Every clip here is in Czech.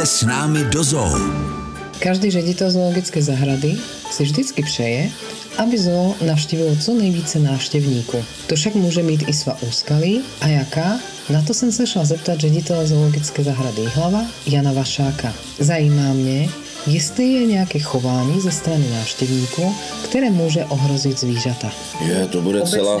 Pojďte s námi do zoo. Každý ředitel zoologické zahrady si vždycky přeje, aby zoo navštívilo co nejvíce návštěvníků. To však může mít i svá úskalí a jaká? Na to jsem se šla zeptat ředitele zoologické zahrady Hlava Jana Vašáka. Zajímá mě, jestli je nějaké chování ze strany návštěvníků, které může ohrozit zvířata. Je, to bude Obecně. celá,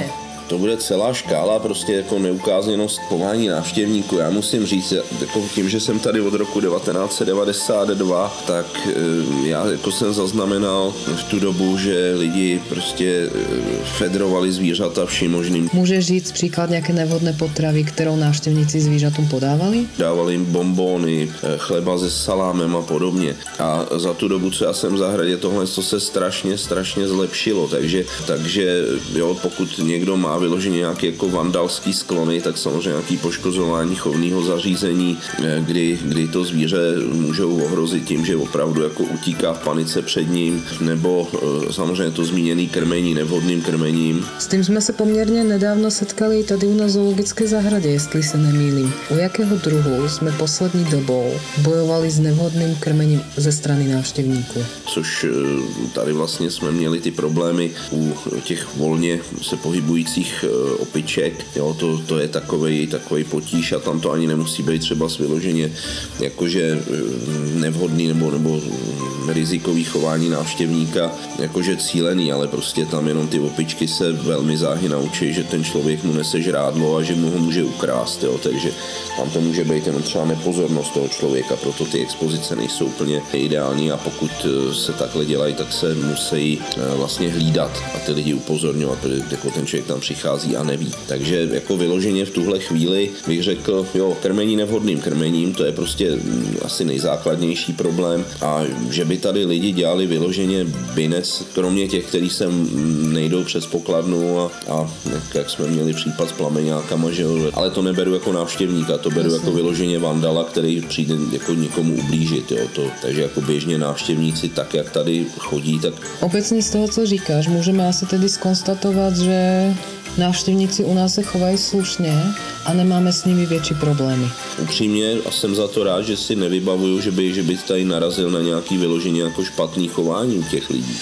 to bude celá škála prostě jako neukázanost chování návštěvníků. Já musím říct, jako tím, že jsem tady od roku 1992, tak eh, já jako jsem zaznamenal v tu dobu, že lidi prostě eh, federovali zvířata vším možným. Může říct příklad nějaké nevhodné potravy, kterou návštěvníci zvířatům podávali? Dávali jim bombóny, eh, chleba se salámem a podobně. A za tu dobu, co já jsem v zahradě, tohle to se strašně, strašně zlepšilo. Takže, takže jo, pokud někdo má vyloženě nějaké jako vandalský sklony, tak samozřejmě nějaký poškozování chovného zařízení, eh, kdy, kdy to zvíře můžou ohrozit tím, že opravdu jako utíká v panice před ním, nebo eh, samozřejmě to zmíněný krmení nevhodným krmením, S tím jsme se poměrně nedávno setkali tady u v zoologické zahradě, jestli se nemýlím. U jakého druhu jsme poslední dobou bojovali s nevhodným krmením ze strany návštěvníků? což eh, tady vlastně jsme měli ty problémy u těch volně se pohybujících eh, opiček, jo, to, to je takovej, takovej potíž a tam to ani nemusí být třeba vyloženě jakože eh, nevhodný nebo, nebo rizikový chování návštěvníka, jakože cílený, ale prostě tam jenom ty opičky se velmi záhy naučí, že ten člověk mu nese žrádlo a že mu ho může ukrást, jo, takže tam to může být jenom třeba nepozornost toho člověka, proto ty expozice nejsou úplně ideální a pokud eh, se takhle dělají, tak se musí eh, vlastně hlídat a ty lidi upozorňovat, protože jako ten člověk tam přichází a neví. Takže jako vyloženě v tuhle chvíli bych řekl, jo, krmení nevhodným krmením, to je prostě mm, asi nejzákladnější problém a že by tady lidi dělali vyloženě binec, kromě těch, kteří sem nejdou přes pokladnu a, a jak, jak jsme měli případ s plameňákama, že jo, ale to neberu jako návštěvníka, to beru jako vyloženě vandala, který přijde jako někomu ublížit, jo, to, takže jako běžně návštěvníci tak, jak tady chodí, tak Obecně z toho, co říkáš, můžeme asi tedy skonstatovat, že návštěvníci u nás se chovají slušně a nemáme s nimi větší problémy. upřímně a jsem za to rád, že si nevybavuju, že by, že by tady narazil na nějaký vyloženě jako špatný chování u těch lidí.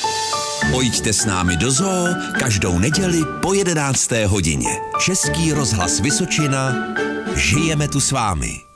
Pojďte s námi do zoo každou neděli po 11. hodině. Český rozhlas Vysočina. Žijeme tu s vámi.